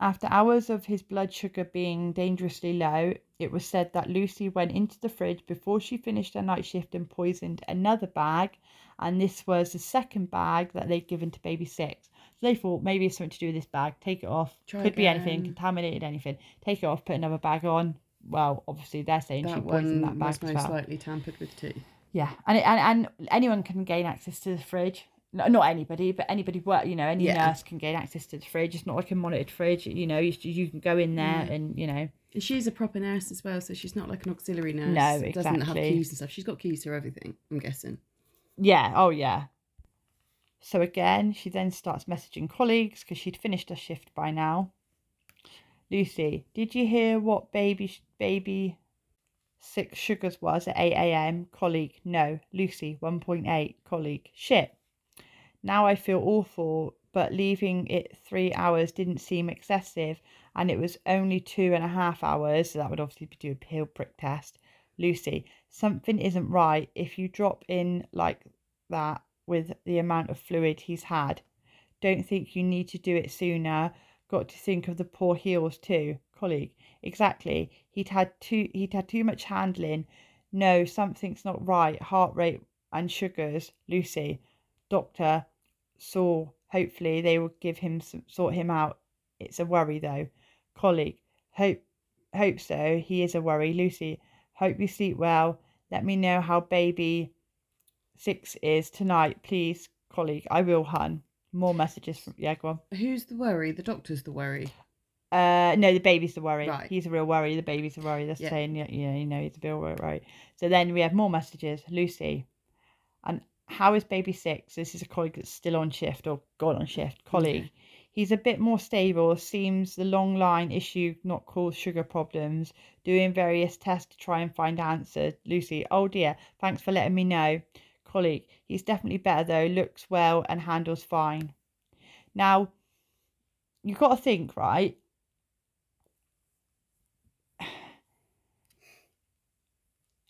After hours of his blood sugar being dangerously low, it was said that Lucy went into the fridge before she finished her night shift and poisoned another bag, and this was the second bag that they'd given to baby six. So they thought maybe it's something to do with this bag. Take it off. Try Could be anything, contaminated anything. Take it off, put another bag on. Well, obviously they're saying she That poisoned that bag was as most well. likely tampered with too. Yeah, and, it, and and anyone can gain access to the fridge. No, not anybody, but anybody work. You know, any Yeah. nurse can gain access to the fridge. It's not like a monitored fridge. You know, you, you can go in there Yeah. and you know. And she's a proper nurse as well, so she's not like an auxiliary nurse. No, exactly. Doesn't have keys and stuff. She's got keys to everything. I'm guessing. Yeah. Oh yeah. So again, she then starts messaging colleagues because she'd finished her shift by now. Lucy, did you hear what baby baby six sugars was at 8 a.m. Colleague, no. Lucy, 1.8. Colleague, shit. Now I feel awful, but leaving it three hours didn't seem excessive, and it was only two and a half hours, so that would obviously do a heel prick test. Lucy, something isn't right if you drop in like that with the amount of fluid he's had. Don't think you need to do it sooner. Got to think of the poor heels too. Colleague, exactly. He'd had too he'd had too much handling. No, something's not right. Heart rate and sugars. Lucy, doctor, saw. Hopefully they will give him some, sort him out. It's a worry though. Colleague, hope hope so. He is a worry. Lucy, hope you sleep well. Let me know how baby six is tonight, please, colleague. I will, hun. More messages from yeah, go on. Who's the worry? The doctor's the worry. Uh, no, the baby's the worry. Right. He's a real worry. The baby's a worry. They're Yeah. saying, yeah, yeah, you know, he's a real worry. Right. So then we have more messages. Lucy, and how is baby six? This is a colleague that's still on shift or gone on shift. Colleague, he's a bit more stable. Seems the long line issue not cause sugar problems. Doing various tests to try and find answers. Lucy, oh dear, thanks for letting me know. Colleague, he's definitely better though. Looks well and handles fine. Now, you've got to think, right?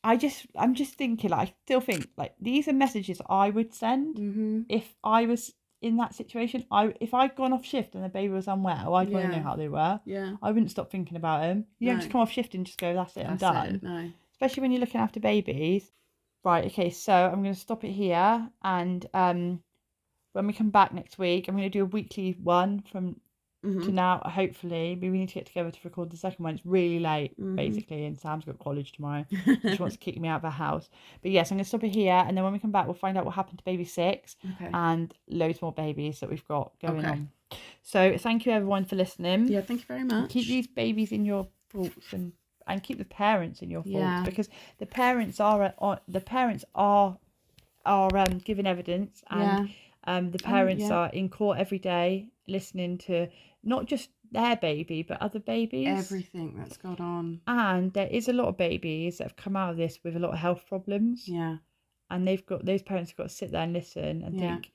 I just, I'm just thinking, like, I still think, like, these are messages I would send Mm-hmm. if I was in that situation. I, if I'd gone off shift and the baby was unwell, I'd want to know how they were. Yeah. I wouldn't stop thinking about him. You don't just come off shift and just go, that's it, I'm done it, No. especially when you're looking after babies. Right, okay, so I'm going to stop it here. And um, when we come back next week, I'm going to do a weekly one from Mhm. to now, hopefully. Maybe we need to get together to record the second one. It's really late, Mhm. basically, and Sam's got college tomorrow. *laughs* she wants to kick me out of the house. But yes, I'm going to stop it here. And then when we come back, we'll find out what happened to baby six okay. and loads more babies that we've got going Okay. on. So thank you, everyone, for listening yeah. Thank you very much. keep these babies in your thoughts and and keep the parents in your thoughts Yeah. because the parents are are the parents are are um giving evidence and Yeah. um the Um, parents yeah. are in court every day listening to not just their baby but other babies Everything that's gone on. and there is a lot of babies that have come out of this with a lot of health problems Yeah. and they've got those parents have got to sit there and listen and think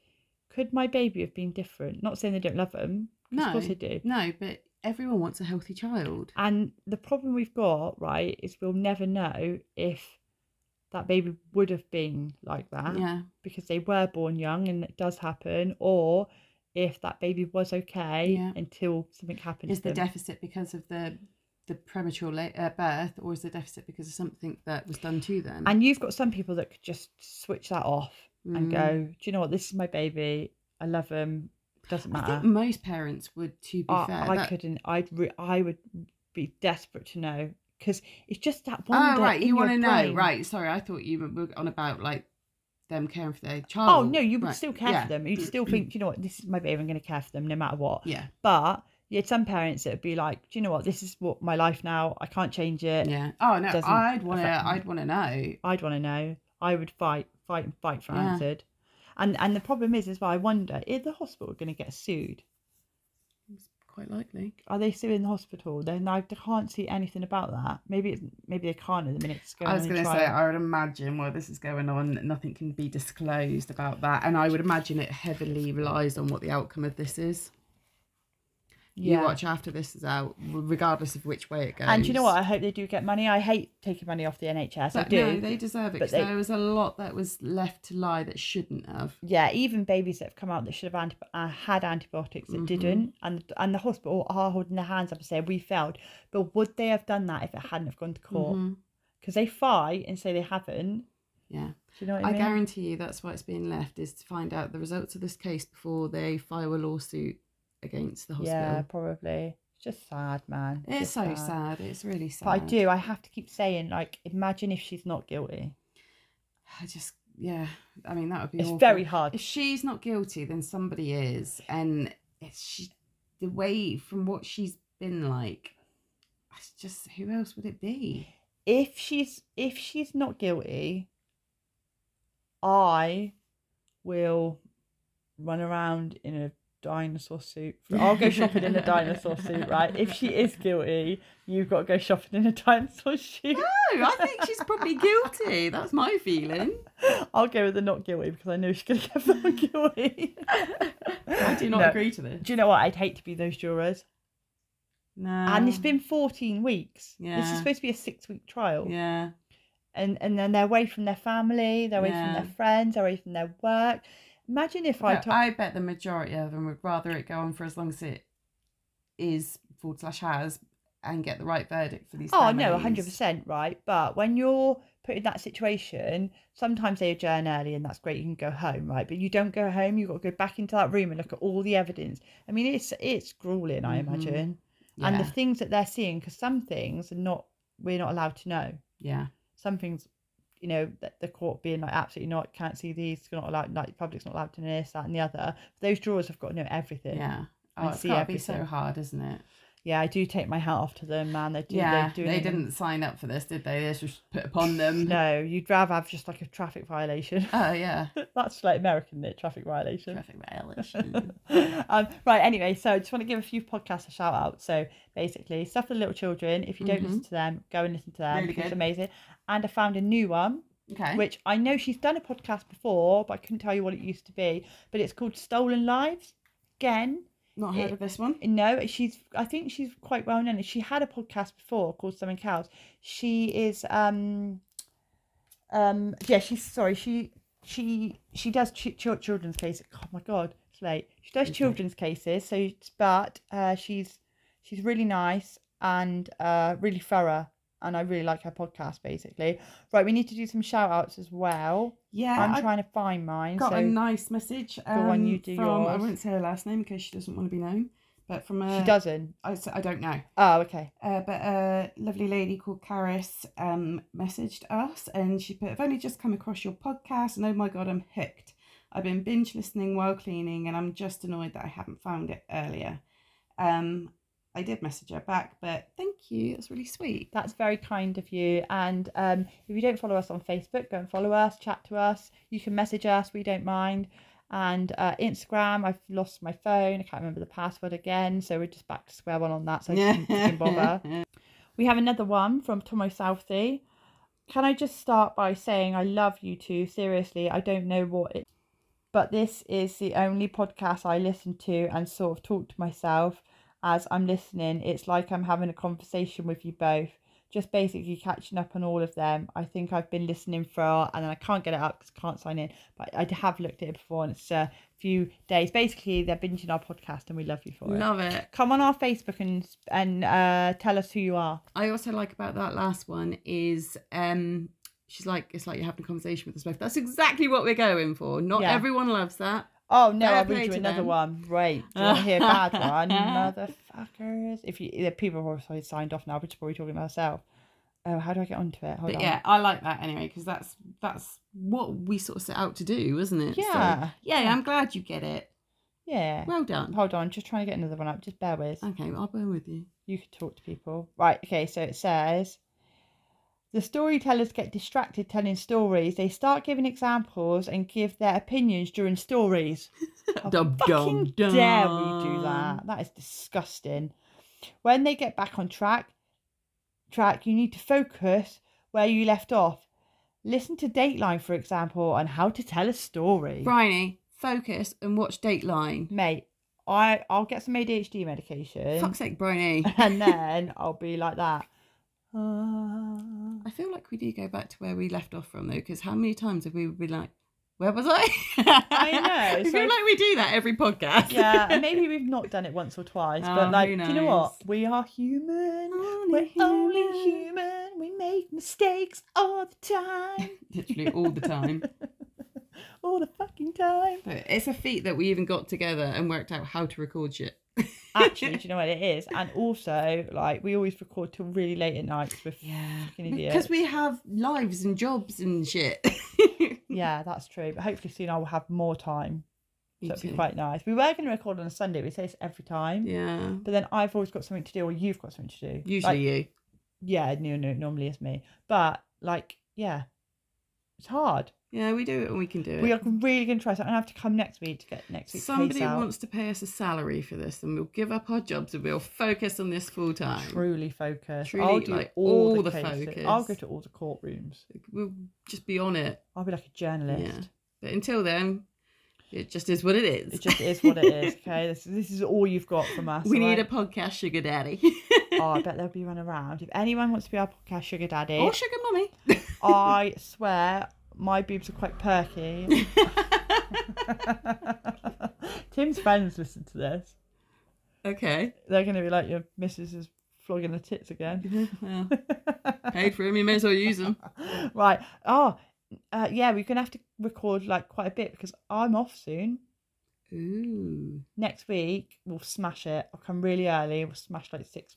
could my baby have been different not saying they don't love them No. of course they do No, but everyone wants a healthy child. And the problem we've got, right, is we'll never know if that baby would have been like that Yeah. because they were born young and it does happen, or if that baby was okay Yeah. until something happened Is the them. deficit because of the the premature la- uh, birth, or is the deficit because of something that was done to them? and you've got some people that could just switch that off and Mm. go, do you know what? This is my baby. I love him. Doesn't matter. I think most parents would. To be I, fair, I that- couldn't. I'd. Re- I would be desperate to know because it's just that oh, one. Oh right, you want to know, right? Sorry, I thought you were on about like them caring for their child. Oh no, you would Right, still care yeah. for them. You'd still think, you know what, this is my baby. I'm going to care for them no matter what. Yeah, But you had some parents that would be like, do you know what, this is what my life now. I can't change it. yeah. Oh no, I'd want to. I'd want to know. I'd want to know. I would fight, fight, and fight for Yeah. answered. And and the problem is, as well, I wonder, is the hospital are going to get sued? It's quite likely. Are they suing the hospital? Then I can't see anything about that. Maybe maybe they can't at the minute. Going I was going to say. I would imagine while this is going on, nothing can be disclosed about that, and I would imagine it heavily relies on what the outcome of this is. You yeah. watch after this is out, regardless of which way it goes. And you know what? I hope they do get money. I hate taking money off the NHS. I do. no, they deserve it. but they- there was a lot that was left to lie that shouldn't have. yeah, even babies that have come out that should have anti- uh, had antibiotics that Mhm. didn't, and and the hospital are holding their hands up and saying we failed. But would they have done that if it hadn't have gone to court? Because they fight and say they haven't. Yeah. Do you know what I, mean? I guarantee you that's why it's being left is to find out the results of this case before they file a lawsuit against the hospital. yeah, probably. It's just sad, man. It's just so sad. It's really sad. But I do. I have to keep saying, like, imagine if she's not guilty. *sighs* I just, yeah. I mean, that would be It's awful. very hard. If she's not guilty, then somebody is. And it's she, the way from what she's been like, it's just, who else would it be? If she's if she's not guilty, I will run around in a dinosaur suit. *laughs* I'll go shopping in a dinosaur suit, right? If she is guilty, you've got to go shopping in a *laughs* dinosaur suit. No, I think she's probably guilty. That's my feeling. I'll go with the not guilty because I know she's going to get *laughs* found guilty. I do not No. agree to this. Do you know what? I'd hate to be those jurors. No. And it's been 14 weeks. Yeah. This is supposed to be a six week trial. Yeah. And and then they're away from their family, they're away from their friends, they're away from their work. Imagine if I I bet the majority of them would rather it go on for as long as it is forward slash has and get the right verdict for these. Oh no, families. hundred percent right. But when you're put in that situation, sometimes they adjourn early, and that's great. You can go home, right? But you don't go home. You've got to go back into that room and look at all the evidence. I mean, it's it's grueling. I Mhm. imagine, and the things that they're seeing, because some things are not we're not allowed to know. yeah. Some things you know, the, the court being like absolutely not, can't see these, not allowed, like public's not allowed to know this, that, and the other. Those drawers have got to know everything. Yeah. I Oh, it's see gotta be so hard, isn't it? Yeah, I do take my hat off to them, man. They do. Yeah, they didn't sign up for this, did they? This was put upon them. *laughs* No, you'd rather have just like a traffic violation. Oh yeah, *laughs* That's like American, it? Traffic violation. traffic violation. *laughs* um, right, anyway, so I just want to give a few podcasts a shout out. So basically, Stuff for the Little Children. If you don't listen to them, go and listen to them Really it's amazing. And I found a new one, okay. which I know she's done a podcast before, but I couldn't tell you what it used to be. But it's called Stolen Lives. Again, Not heard it- of this one. no, she's. I think she's quite well known. She had a podcast before called Something Else. She is. Um. Um. Yeah. She's sorry. She. She. She does ch- ch- children's cases. Oh my god, it's late. She does Okay. children's cases. So, but uh, she's she's really nice and uh really thorough. And I really like her podcast. Basically, right. We need to do some shout outs as well. Yeah, I'm I trying to find mine. got so a nice message. Um, on, you do from, I yours. won't say her last name in case she doesn't want to be known, but from a she doesn't. I, I don't know. Oh, okay. Uh, but a lovely lady called Caris um, messaged us and she put, I've only just come across your podcast and oh my god, I'm hooked. I've been binge listening while cleaning and I'm just annoyed that I haven't found it earlier. Um, I did message her back, but thank you. That's really sweet. That's very kind of you. And um, if you don't follow us on Facebook, go and follow us, chat to us. You can message us, we don't mind. And uh, Instagram, I've lost my phone. I can't remember the password again. So we're just back to square one on that. So I didn't *laughs* bother. We have another one from Tomo Southey. Can I just start by saying I love you two? Seriously, I don't know what it but this is the only podcast I listen to and sort of talk to myself as I'm listening. It's like I'm having a conversation with you both, just basically catching up on all of them. I think I've been listening for, and I can't get it up because I can't sign in, but I have looked at it before and it's a few days. Basically, they're binging our podcast and we love you for it. Love it. Come on our Facebook and and uh, tell us who you are. I also like about that last one is um she's like it's like you're having a conversation with us both. That's exactly what we're going for. Not Yeah. everyone loves that. Oh no, Fair I'll read you another them. one. Right. Do you hear a bad *laughs* one? Motherfuckers. If you the people have already signed off now, but probably talking about herself. Oh, how do I get onto it? Hold But on. yeah, I like that anyway because that's that's what we sort of set out to do, isn't it? So, Yeah. yeah, I'm glad you get it. Yeah. Well done. Hold on, just trying to get another one up. Just bear with. Okay, I'll bear with you. You could talk to people. Right, okay, so it says the storytellers get distracted telling stories. They start giving examples and give their opinions during stories. *laughs* How Dum, fucking dum, dare we do that? That is disgusting. When they get back on track, track, you need to focus where you left off. Listen to Dateline, for example, on how to tell a story. Bryony, focus and watch Dateline. Mate, I I'll get some ADHD medication, Fuck's sake, Bryony. *laughs* and *laughs* then I'll be like that. Uh, I feel like we do go back to where we left off from though, because how many times have we been like, where was I? I know, *laughs* I so- feel like we do that every podcast. yeah, *laughs* maybe we've not done it once or twice, Oh, but like, do you know what? We are human. Only We're only human. human. We make mistakes all the time. *laughs* Literally all the time. all the fucking time. But it's a feat that we even got together and worked out how to record shit. *laughs* Actually, do you know what it is? And also, like, we always record till really late at night we're Yeah. idiots. Because we have lives and jobs and shit. *laughs* Yeah, that's true. But hopefully soon I will have more time. Me So it'd be too. quite nice. We were going to record on a Sunday. We say this every time. Yeah. But then I've always got something to do, or you've got something to do. Usually Like, you. yeah, no, no, normally is me. But like, yeah, it's hard. Yeah, we do it and we can do it. We are really going to try. So I'm going to have to come next week to get next week's Somebody case out. wants to pay us a salary for this and we'll give up our jobs and we'll focus on this full time. Truly focus. Truly, I'll do like, all, all the, the focus. I'll go to all the courtrooms. We'll just be on it. I'll be like a journalist. Yeah. But until then, it just is what it is. It just is what it is. *laughs* Okay, this this is all you've got from us. we need alright? a podcast sugar daddy. *laughs* Oh, I bet there'll be one around. If anyone wants to be our podcast sugar daddy, or sugar mummy. I swear my boobs are quite perky. *laughs* Tim's friends listen to this. okay. They're going to be like, your missus is flogging the tits again. *laughs* Well, paid for him, you may as well use them. *laughs* right. Oh, uh, yeah, we're going to have to record like quite a bit because I'm off soon. Ooh. Next week, we'll smash it. I'll come really early. We'll smash like six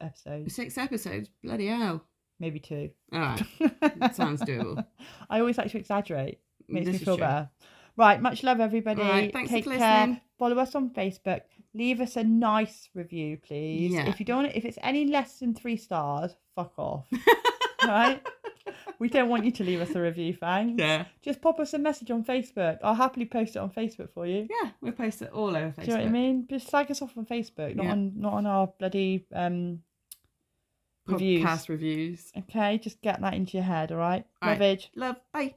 episodes. Six episodes. Bloody hell. Maybe two. All right. *laughs* Sounds doable. I always like to exaggerate. Makes This me feel true. better. Right, much love, everybody. Right, thanks for Take care. listening. Follow us on Facebook. Leave us a nice review, please. Yeah. If you don't, if it's any less than three stars, fuck off. *laughs* right? We don't want you to leave us a review, thanks. Yeah. Just pop us a message on Facebook. I'll happily post it on Facebook for you. Yeah, we'll post it all over Facebook. Do you know what I mean? Just slag us off on Facebook, not Yeah. on not on our bloody um. Podcast reviews. Okay, just get that into your head, All right, love, Lovage. Love. Bye.